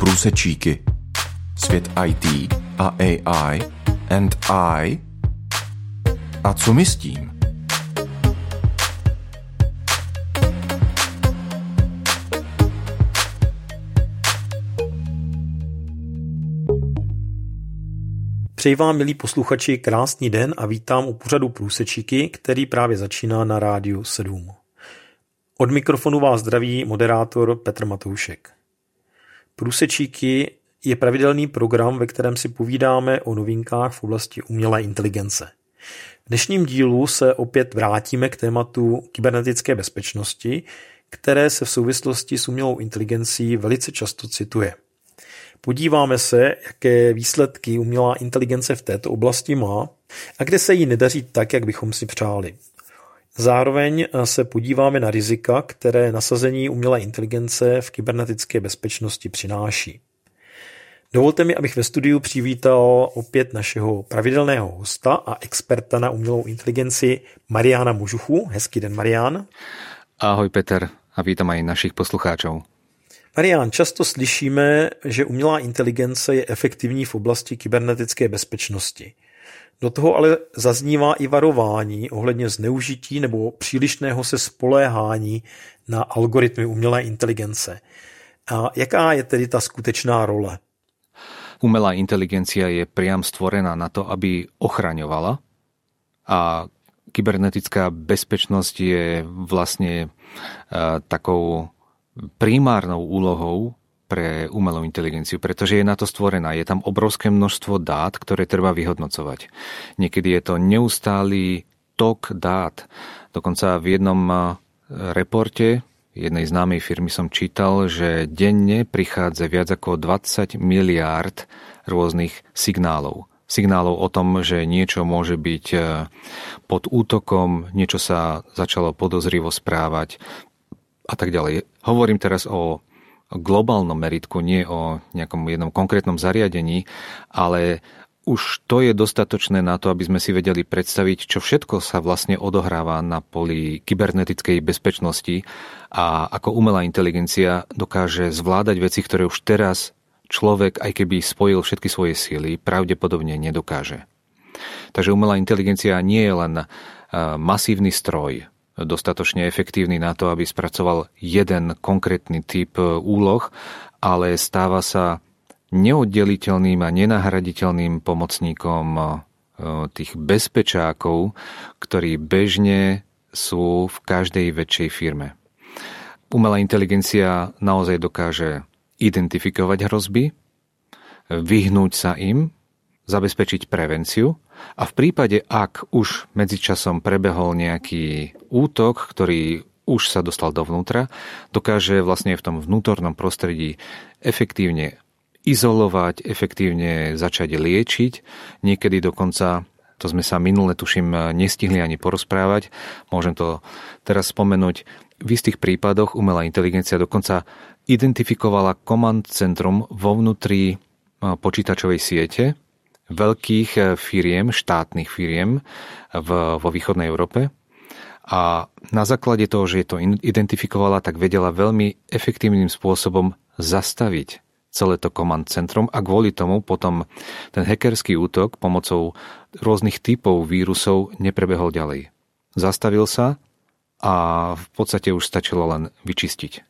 Průsečíky. Svět IT a AI and I. A co my s tím? Přeji vám, milí posluchači, krásný den a vítám u pořadu Průsečíky, který právě začíná na rádiu 7. Od mikrofonu vás zdraví moderátor Petr Matoušek. Průsečíky je pravidelný program, ve kterém si povídáme o novinkách v oblasti umělé inteligence. V dnešním dílu se opět vrátíme k tématu kybernetické bezpečnosti, které se v souvislosti s umělou inteligencí velice často cituje. Podíváme se, jaké výsledky umělá inteligence v této oblasti má a kde se jí nedaří tak, jak bychom si přáli. Zároveň se podíváme na rizika, které nasazení umělé inteligence v kybernetické bezpečnosti přináší. Dovolte mi, abych ve studiu přivítal opět našeho pravidelného hosta a experta na umělou inteligenci Mariana Mužuchu. Hezký den, Marian. Ahoj, Peter, a vítám aj našich poslucháčov. Marian, často slyšíme, že umělá inteligence je efektivní v oblasti kybernetické bezpečnosti. Do toho ale zaznívá i varování ohledně zneužití nebo přílišného se spoléhání na algoritmy umělé inteligence. A jaká je tedy ta skutečná role? Umelá inteligencia je priam stvorená na to, aby ochraňovala a kybernetická bezpečnosť je vlastne uh, takou primárnou úlohou pre umelú inteligenciu, pretože je na to stvorená. Je tam obrovské množstvo dát, ktoré treba vyhodnocovať. Niekedy je to neustály tok dát. Dokonca v jednom reporte jednej známej firmy som čítal, že denne prichádza viac ako 20 miliárd rôznych signálov. Signálov o tom, že niečo môže byť pod útokom, niečo sa začalo podozrivo správať, a tak ďalej. Hovorím teraz o globálnom meritku, nie o nejakom jednom konkrétnom zariadení, ale už to je dostatočné na to, aby sme si vedeli predstaviť, čo všetko sa vlastne odohráva na poli kybernetickej bezpečnosti a ako umelá inteligencia dokáže zvládať veci, ktoré už teraz človek, aj keby spojil všetky svoje síly, pravdepodobne nedokáže. Takže umelá inteligencia nie je len masívny stroj, dostatočne efektívny na to, aby spracoval jeden konkrétny typ e, úloh, ale stáva sa neoddeliteľným a nenahraditeľným pomocníkom e, tých bezpečákov, ktorí bežne sú v každej väčšej firme. Umelá inteligencia naozaj dokáže identifikovať hrozby, vyhnúť sa im, zabezpečiť prevenciu a v prípade, ak už medzičasom prebehol nejaký útok, ktorý už sa dostal dovnútra, dokáže vlastne v tom vnútornom prostredí efektívne izolovať, efektívne začať liečiť, niekedy dokonca to sme sa minule, tuším, nestihli ani porozprávať. Môžem to teraz spomenúť. V istých prípadoch umelá inteligencia dokonca identifikovala command centrum vo vnútri počítačovej siete, veľkých eh, firiem, štátnych firiem v, vo východnej Európe. A na základe toho, že je to identifikovala, tak vedela veľmi efektívnym spôsobom zastaviť celé to command centrum a kvôli tomu potom ten hackerský útok pomocou rôznych typov vírusov neprebehol ďalej. Zastavil sa a v podstate už stačilo len vyčistiť eh,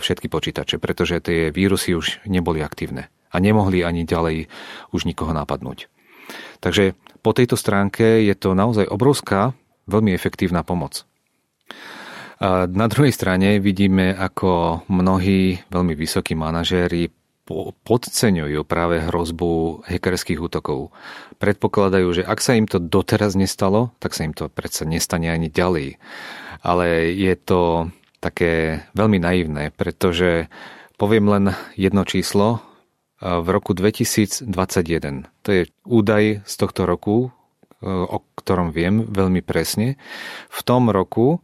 všetky počítače, pretože tie vírusy už neboli aktívne a nemohli ani ďalej už nikoho napadnúť. Takže po tejto stránke je to naozaj obrovská, veľmi efektívna pomoc. A na druhej strane vidíme, ako mnohí veľmi vysokí manažéri podceňujú práve hrozbu hackerských útokov. Predpokladajú, že ak sa im to doteraz nestalo, tak sa im to predsa nestane ani ďalej. Ale je to také veľmi naivné, pretože poviem len jedno číslo, v roku 2021. To je údaj z tohto roku, e, o ktorom viem veľmi presne. V tom roku e,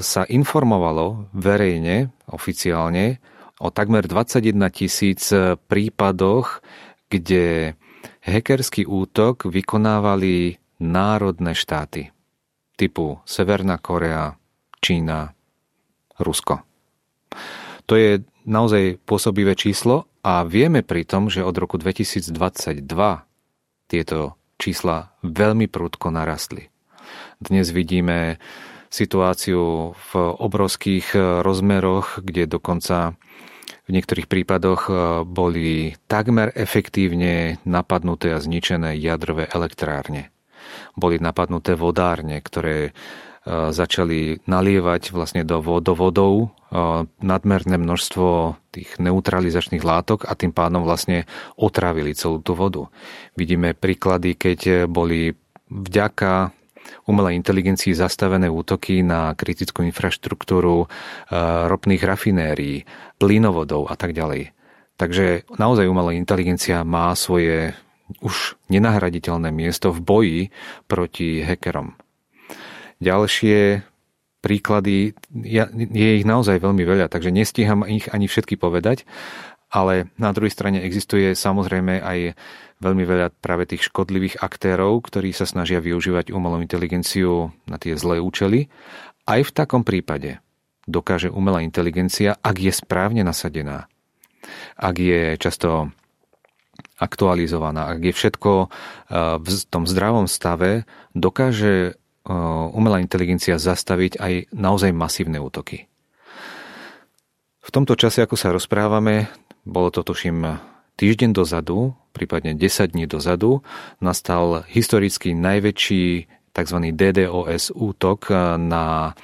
sa informovalo verejne, oficiálne, o takmer 21 tisíc prípadoch, kde hackerský útok vykonávali národné štáty typu Severná Korea, Čína, Rusko. To je naozaj pôsobivé číslo a vieme pritom, že od roku 2022 tieto čísla veľmi prudko narastli. Dnes vidíme situáciu v obrovských rozmeroch, kde dokonca v niektorých prípadoch boli takmer efektívne napadnuté a zničené jadrové elektrárne. Boli napadnuté vodárne, ktoré E, začali nalievať vlastne do vodovodov e, nadmerné množstvo tých neutralizačných látok a tým pádom vlastne otravili celú tú vodu. Vidíme príklady, keď boli vďaka umelej inteligencii zastavené útoky na kritickú infraštruktúru e, ropných rafinérií, plynovodov a tak ďalej. Takže naozaj umelá inteligencia má svoje už nenahraditeľné miesto v boji proti hackerom. Ďalšie príklady, je ich naozaj veľmi veľa, takže nestíham ich ani všetky povedať, ale na druhej strane existuje samozrejme aj veľmi veľa práve tých škodlivých aktérov, ktorí sa snažia využívať umelú inteligenciu na tie zlé účely. Aj v takom prípade dokáže umelá inteligencia, ak je správne nasadená, ak je často aktualizovaná, ak je všetko eh, v tom zdravom stave, dokáže umelá inteligencia zastaviť aj naozaj masívne útoky. V tomto čase, ako sa rozprávame, bolo to tuším týždeň dozadu, prípadne 10 dní dozadu, nastal historicky najväčší tzv. DDoS útok na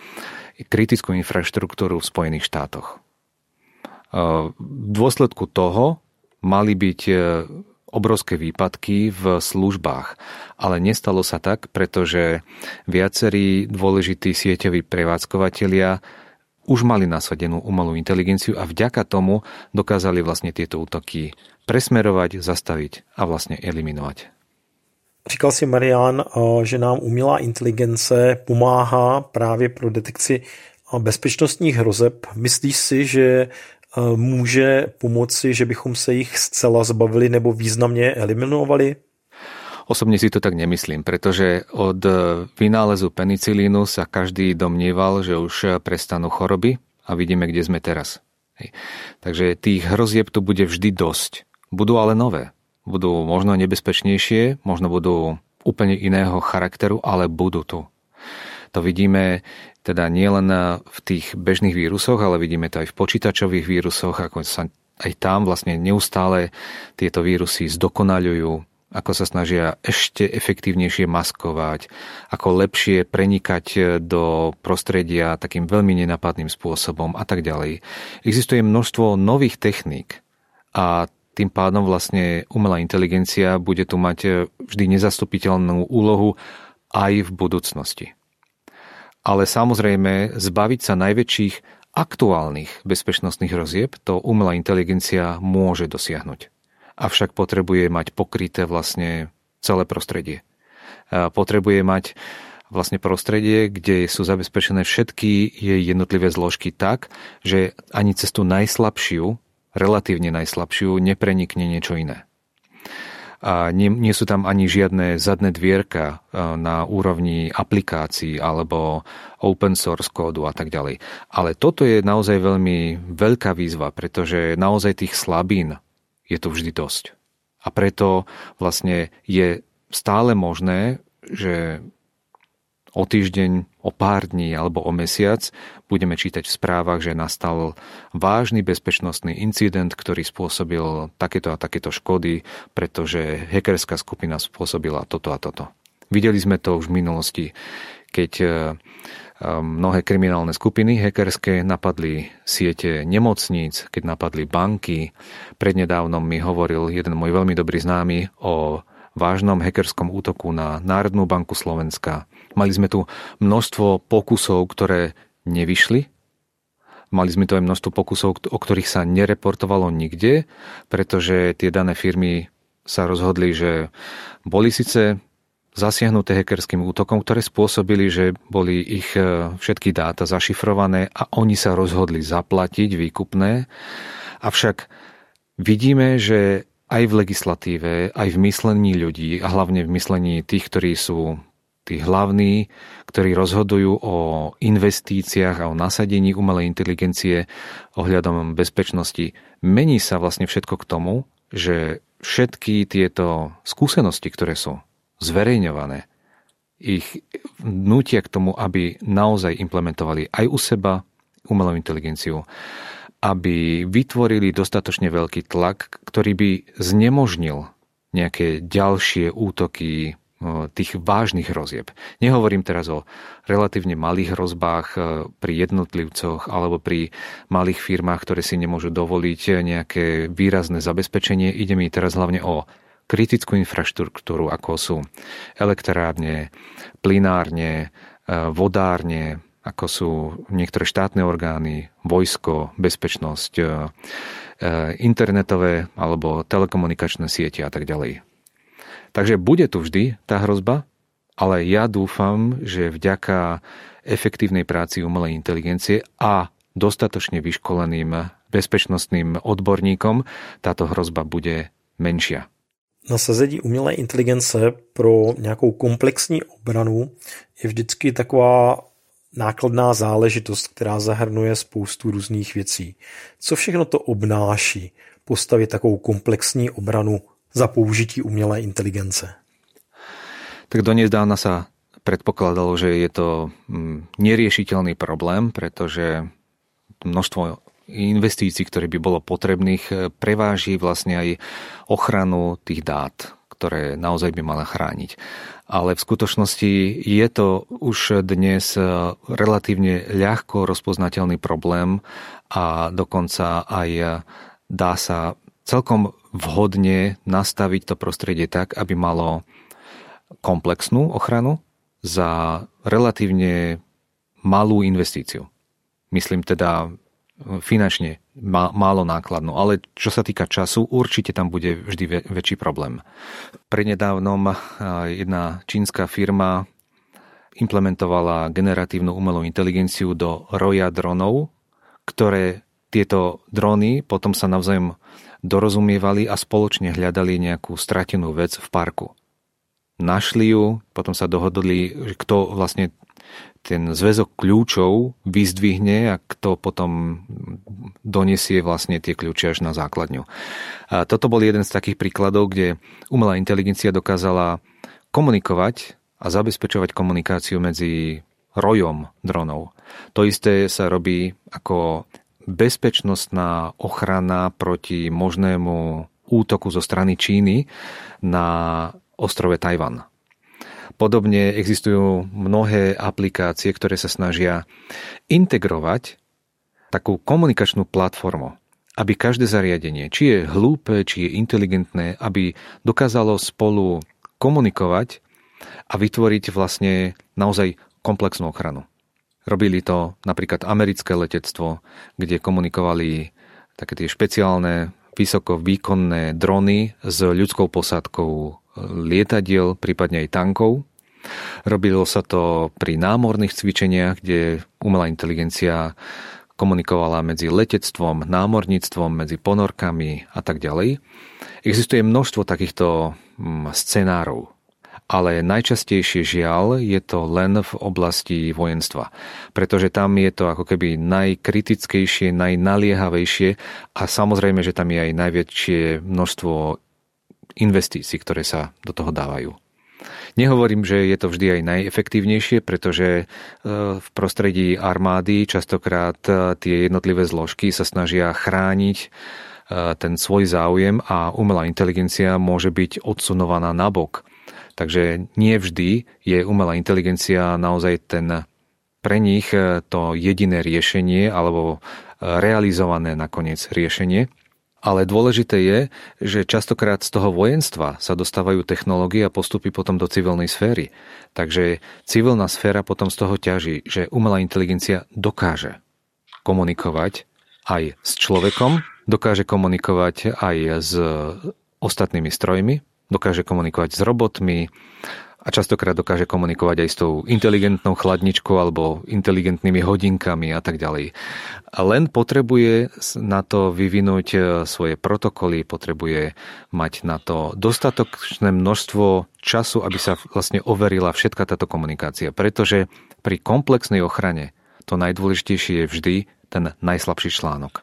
kritickú infraštruktúru v Spojených štátoch. V dôsledku toho mali byť obrovské výpadky v službách. Ale nestalo sa tak, pretože viacerí dôležití sieťoví prevádzkovateľia už mali nasadenú umelú inteligenciu a vďaka tomu dokázali vlastne tieto útoky presmerovať, zastaviť a vlastne eliminovať. Říkal si Marian, že nám umělá inteligence pomáhá právě pro detekci bezpečnostních hrozeb. Myslíš si, že může pomoci, že bychom se jich zcela zbavili nebo významně eliminovali? Osobne si to tak nemyslím, pretože od vynálezu penicilínu sa každý domnieval, že už prestanú choroby a vidíme, kde sme teraz. Hej. Takže tých hrozieb tu bude vždy dosť. Budú ale nové. Budú možno nebezpečnejšie, možno budú úplne iného charakteru, ale budú tu. To vidíme teda nielen v tých bežných vírusoch, ale vidíme to aj v počítačových vírusoch, ako sa aj tam vlastne neustále tieto vírusy zdokonaľujú, ako sa snažia ešte efektívnejšie maskovať, ako lepšie prenikať do prostredia takým veľmi nenapadným spôsobom a tak ďalej. Existuje množstvo nových techník a tým pádom vlastne umelá inteligencia bude tu mať vždy nezastupiteľnú úlohu aj v budúcnosti ale samozrejme zbaviť sa najväčších aktuálnych bezpečnostných rozieb to umelá inteligencia môže dosiahnuť. Avšak potrebuje mať pokryté vlastne celé prostredie. Potrebuje mať vlastne prostredie, kde sú zabezpečené všetky jej jednotlivé zložky tak, že ani cez tú najslabšiu, relatívne najslabšiu, neprenikne niečo iné a nie, nie sú tam ani žiadne zadné dvierka e, na úrovni aplikácií alebo open source kódu a tak ďalej. Ale toto je naozaj veľmi veľká výzva, pretože naozaj tých slabín je tu vždy dosť. A preto vlastne je stále možné, že o týždeň, o pár dní alebo o mesiac budeme čítať v správach, že nastal vážny bezpečnostný incident, ktorý spôsobil takéto a takéto škody, pretože hackerská skupina spôsobila toto a toto. Videli sme to už v minulosti, keď e, e, mnohé kriminálne skupiny hackerské napadli siete nemocníc, keď napadli banky. Prednedávnom mi hovoril jeden môj veľmi dobrý známy o vážnom hackerskom útoku na Národnú banku Slovenska. Mali sme tu množstvo pokusov, ktoré nevyšli. Mali sme tu aj množstvo pokusov, o ktorých sa nereportovalo nikde, pretože tie dané firmy sa rozhodli, že boli síce zasiahnuté hackerským útokom, ktoré spôsobili, že boli ich e, všetky dáta zašifrované a oni sa rozhodli zaplatiť výkupné. Avšak vidíme, že aj v legislatíve, aj v myslení ľudí a hlavne v myslení tých, ktorí sú tí hlavní, ktorí rozhodujú o investíciách a o nasadení umelej inteligencie ohľadom bezpečnosti. Mení sa vlastne všetko k tomu, že všetky tieto skúsenosti, ktoré sú zverejňované, ich nutia k tomu, aby naozaj implementovali aj u seba umelú inteligenciu, aby vytvorili dostatočne veľký tlak, ktorý by znemožnil nejaké ďalšie útoky tých vážnych hrozieb. Nehovorím teraz o relatívne malých hrozbách pri jednotlivcoch alebo pri malých firmách, ktoré si nemôžu dovoliť nejaké výrazné zabezpečenie. Ide mi teraz hlavne o kritickú infraštruktúru, ako sú elektrárne, plinárne, e, vodárne, ako sú niektoré štátne orgány, vojsko, bezpečnosť, e, e, internetové alebo telekomunikačné siete a tak ďalej. Takže bude tu vždy tá hrozba, ale ja dúfam, že vďaka efektívnej práci umelej inteligencie a dostatočne vyškoleným bezpečnostným odborníkom táto hrozba bude menšia. Nasazení umělé inteligence pro nějakou komplexní obranu je vždycky taková nákladná záležitost, která zahrnuje spoustu různých věcí. Co všechno to obnáší postavit takovou komplexní obranu za použití umělé inteligence? Tak donedávna sa predpokladalo, že je to mm, neriešiteľný problém, pretože množstvo investícií, ktoré by bolo potrebných, e, preváži vlastne aj ochranu tých dát, ktoré naozaj by mala chrániť. Ale v skutočnosti je to už dnes e, relatívne ľahko rozpoznateľný problém a dokonca aj e, dá sa celkom vhodne nastaviť to prostredie tak, aby malo komplexnú ochranu za relatívne malú investíciu. Myslím teda finančne málo nákladnú, ale čo sa týka času, určite tam bude vždy väčší problém. Prednedávnom jedna čínska firma implementovala generatívnu umelú inteligenciu do roja dronov, ktoré tieto drony potom sa navzájom dorozumievali a spoločne hľadali nejakú stratenú vec v parku. Našli ju, potom sa dohodli, kto vlastne ten zväzok kľúčov vyzdvihne a kto potom donesie vlastne tie kľúče až na základňu. A toto bol jeden z takých príkladov, kde umelá inteligencia dokázala komunikovať a zabezpečovať komunikáciu medzi rojom dronov. To isté sa robí ako bezpečnostná ochrana proti možnému útoku zo strany Číny na ostrove Tajvan. Podobne existujú mnohé aplikácie, ktoré sa snažia integrovať takú komunikačnú platformu, aby každé zariadenie, či je hlúpe, či je inteligentné, aby dokázalo spolu komunikovať a vytvoriť vlastne naozaj komplexnú ochranu. Robili to napríklad americké letectvo, kde komunikovali také tie špeciálne vysoko výkonné drony s ľudskou posádkou lietadiel, prípadne aj tankov. Robilo sa to pri námorných cvičeniach, kde umelá inteligencia komunikovala medzi letectvom, námorníctvom, medzi ponorkami a tak ďalej. Existuje množstvo takýchto mm, scenárov, ale najčastejšie žiaľ je to len v oblasti vojenstva, pretože tam je to ako keby najkritickejšie, najnaliehavejšie a samozrejme, že tam je aj najväčšie množstvo investícií, ktoré sa do toho dávajú. Nehovorím, že je to vždy aj najefektívnejšie, pretože e, v prostredí armády častokrát e, tie jednotlivé zložky sa snažia chrániť e, ten svoj záujem a umelá inteligencia môže byť odsunovaná nabok. Takže nie vždy je umelá inteligencia naozaj ten pre nich to jediné riešenie alebo realizované nakoniec riešenie. Ale dôležité je, že častokrát z toho vojenstva sa dostávajú technológie a postupy potom do civilnej sféry. Takže civilná sféra potom z toho ťaží, že umelá inteligencia dokáže komunikovať aj s človekom, dokáže komunikovať aj s ostatnými strojmi, dokáže komunikovať s robotmi, a častokrát dokáže komunikovať aj s tou inteligentnou chladničkou alebo inteligentnými hodinkami a tak ďalej. Len potrebuje na to vyvinúť e, svoje protokoly, potrebuje mať na to dostatočné množstvo času, aby sa vlastne overila všetka táto komunikácia. Pretože pri komplexnej ochrane to najdôležitejšie je vždy ten najslabší článok.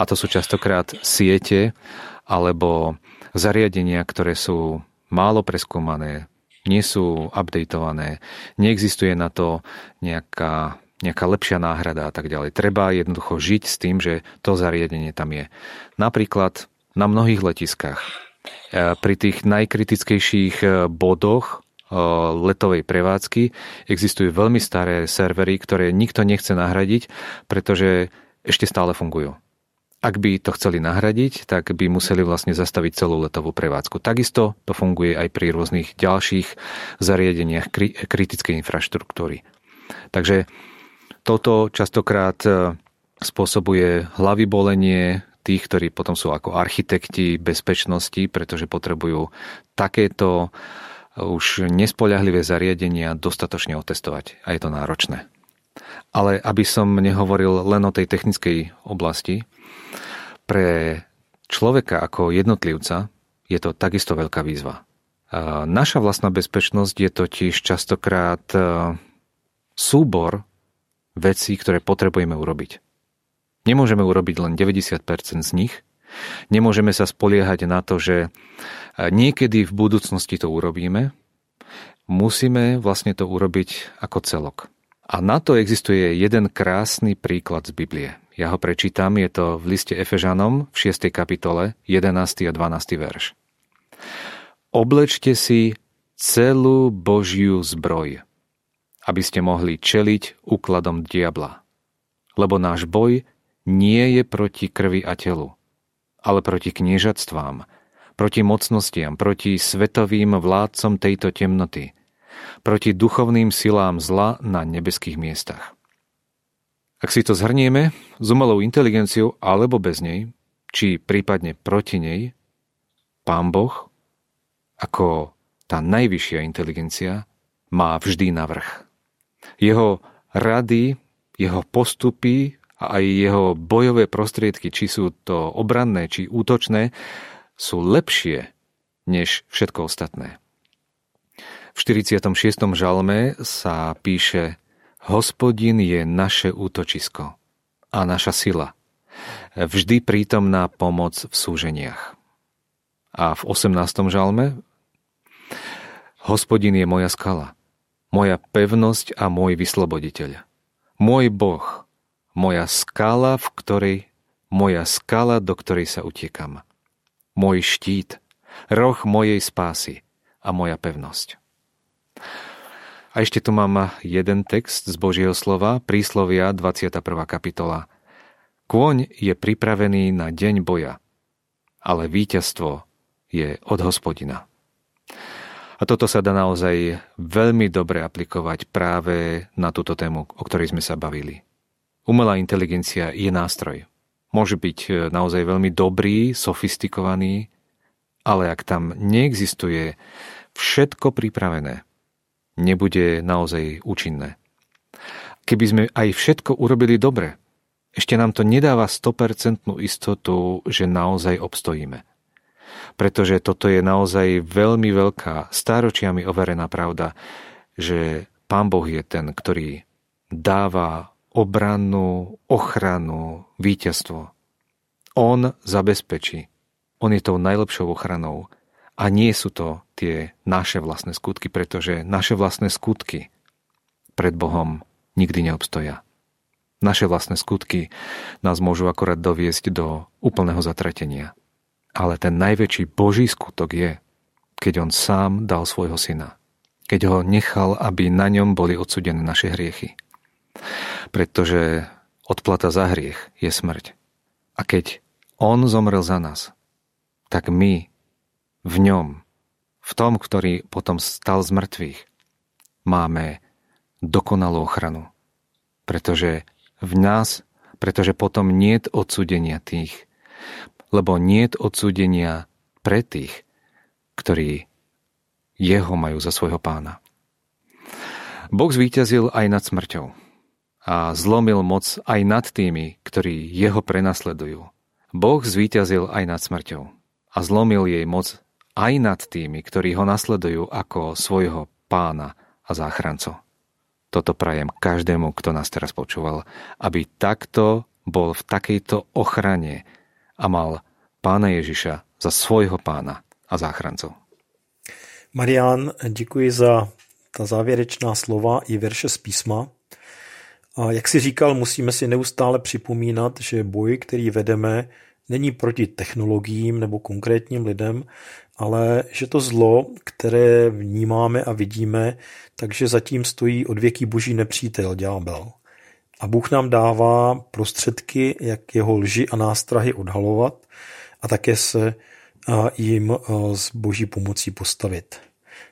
A to sú častokrát siete alebo zariadenia, ktoré sú málo preskúmané, nie sú updatované, neexistuje na to nejaká, nejaká lepšia náhrada a tak ďalej. Treba jednoducho žiť s tým, že to zariadenie tam je. Napríklad na mnohých letiskách e, pri tých najkritickejších e, bodoch e, letovej prevádzky existujú veľmi staré servery, ktoré nikto nechce nahradiť, pretože ešte stále fungujú. Ak by to chceli nahradiť, tak by museli vlastne zastaviť celú letovú prevádzku. Takisto to funguje aj pri rôznych ďalších zariadeniach kritickej infraštruktúry. Takže toto častokrát e, spôsobuje hlavy bolenie tých, ktorí potom sú ako architekti bezpečnosti, pretože potrebujú takéto už nespoľahlivé zariadenia dostatočne otestovať. A je to náročné. Ale aby som nehovoril len o tej technickej oblasti, pre človeka ako jednotlivca je to takisto veľká výzva. Naša vlastná bezpečnosť je totiž častokrát e, súbor vecí, ktoré potrebujeme urobiť. Nemôžeme urobiť len 90% z nich, nemôžeme sa spoliehať na to, že e, niekedy v budúcnosti to urobíme, musíme vlastne to urobiť ako celok. A na to existuje jeden krásny príklad z Biblie. Ja ho prečítam, je to v liste Efežanom v 6. kapitole 11. a 12. verš. Oblečte si celú Božiu zbroj, aby ste mohli čeliť úkladom diabla. Lebo náš boj nie je proti krvi a telu, ale proti kniežatstvám, proti mocnostiam, proti svetovým vládcom tejto temnoty, proti duchovným silám zla na nebeských miestach. Ak si to zhrnieme s umelou inteligenciou alebo bez nej, či prípadne proti nej, Pán Boh, ako tá najvyššia inteligencia, má vždy navrh. Jeho rady, jeho postupy a aj jeho bojové prostriedky, či sú to obranné, či útočné, sú lepšie než všetko ostatné. V 46. žalme sa píše Hospodin je naše útočisko a naša sila, vždy prítomná pomoc v súženiach. A v 18. žalme Hospodin je moja skala, moja pevnosť a môj vysloboditeľ. Môj Boh, moja skala, v ktorej, moja skala, do ktorej sa utiekam. Môj štít, roh mojej spásy a moja pevnosť. A ešte tu mám jeden text z Božieho slova, príslovia 21. kapitola. Kôň je pripravený na deň boja, ale víťazstvo je od hospodina. A toto sa dá naozaj veľmi dobre aplikovať práve na túto tému, o ktorej sme sa bavili. Umelá inteligencia je nástroj. Môže byť e, naozaj veľmi dobrý, sofistikovaný, ale ak tam neexistuje všetko pripravené, nebude naozaj účinné. Keby sme aj všetko urobili dobre, ešte nám to nedáva 100% istotu, že naozaj obstojíme. Pretože toto je naozaj veľmi veľká, stáročiami overená pravda, že Pán Boh je ten, ktorý dáva obranu, ochranu, víťazstvo. On zabezpečí. On je tou najlepšou ochranou a nie sú to tie naše vlastné skutky, pretože naše vlastné skutky pred Bohom nikdy neobstoja. Naše vlastné skutky nás môžu akorát doviesť do úplného zatratenia. Ale ten najväčší Boží skutok je, keď On sám dal svojho syna. Keď ho nechal, aby na ňom boli odsudené naše hriechy. Pretože odplata za hriech je smrť. A keď On zomrel za nás, tak my v ňom, v tom, ktorý potom stal z mŕtvych, máme dokonalú ochranu. Pretože v nás, pretože potom nie je odsudenia tých, lebo nie je odsudenia pre tých, ktorí jeho majú za svojho pána. Boh zvíťazil aj nad smrťou a zlomil moc aj nad tými, ktorí jeho prenasledujú. Boh zvíťazil aj nad smrťou a zlomil jej moc aj nad tými, ktorí ho nasledujú ako svojho pána a záchrancu. Toto prajem každému, kto nás teraz počúval, aby takto bol v takejto ochrane a mal pána Ježiša za svojho pána a záchrancu. Marian, děkuji za ta závěrečná slova i verše z písma. A jak si říkal, musíme si neustále připomínat, že boj, který vedeme, není proti technologiím nebo konkrétním lidem, ale že to zlo, které vnímáme a vidíme, takže zatím stojí odvěký boží nepřítel, ďábel. A Bůh nám dává prostředky, jak jeho lži a nástrahy odhalovat a také se jim s boží pomocí postavit.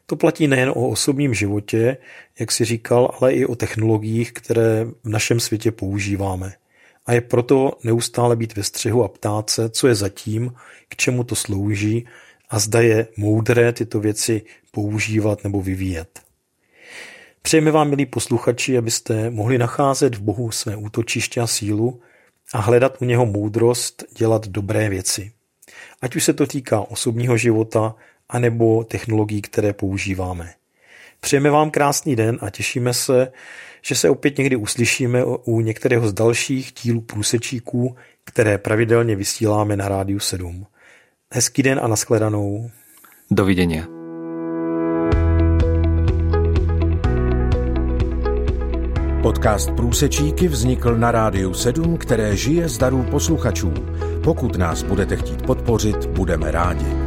To platí nejen o osobním životě, jak si říkal, ale i o technologiích, které v našem světě používáme. A je proto neustále být ve střehu a ptát se, co je zatím, k čemu to slouží a zda je moudré tyto věci používat nebo vyvíjet. Přejeme vám, milí posluchači, abyste mohli nacházet v Bohu své útočiště a sílu a hledat u něho moudrost dělat dobré věci. Ať už se to týká osobního života, anebo technologií, které používáme. Přejeme vám krásný den a těšíme se, že se opět někdy uslyšíme u některého z dalších dílů průsečíků, které pravidelně vysíláme na Rádiu 7. Hezký den a nashledanou. Dovidenia. Podcast Průsečíky vznikl na Rádiu 7, které žije z darů posluchačů. Pokud nás budete chtít podpořit, budeme rádi.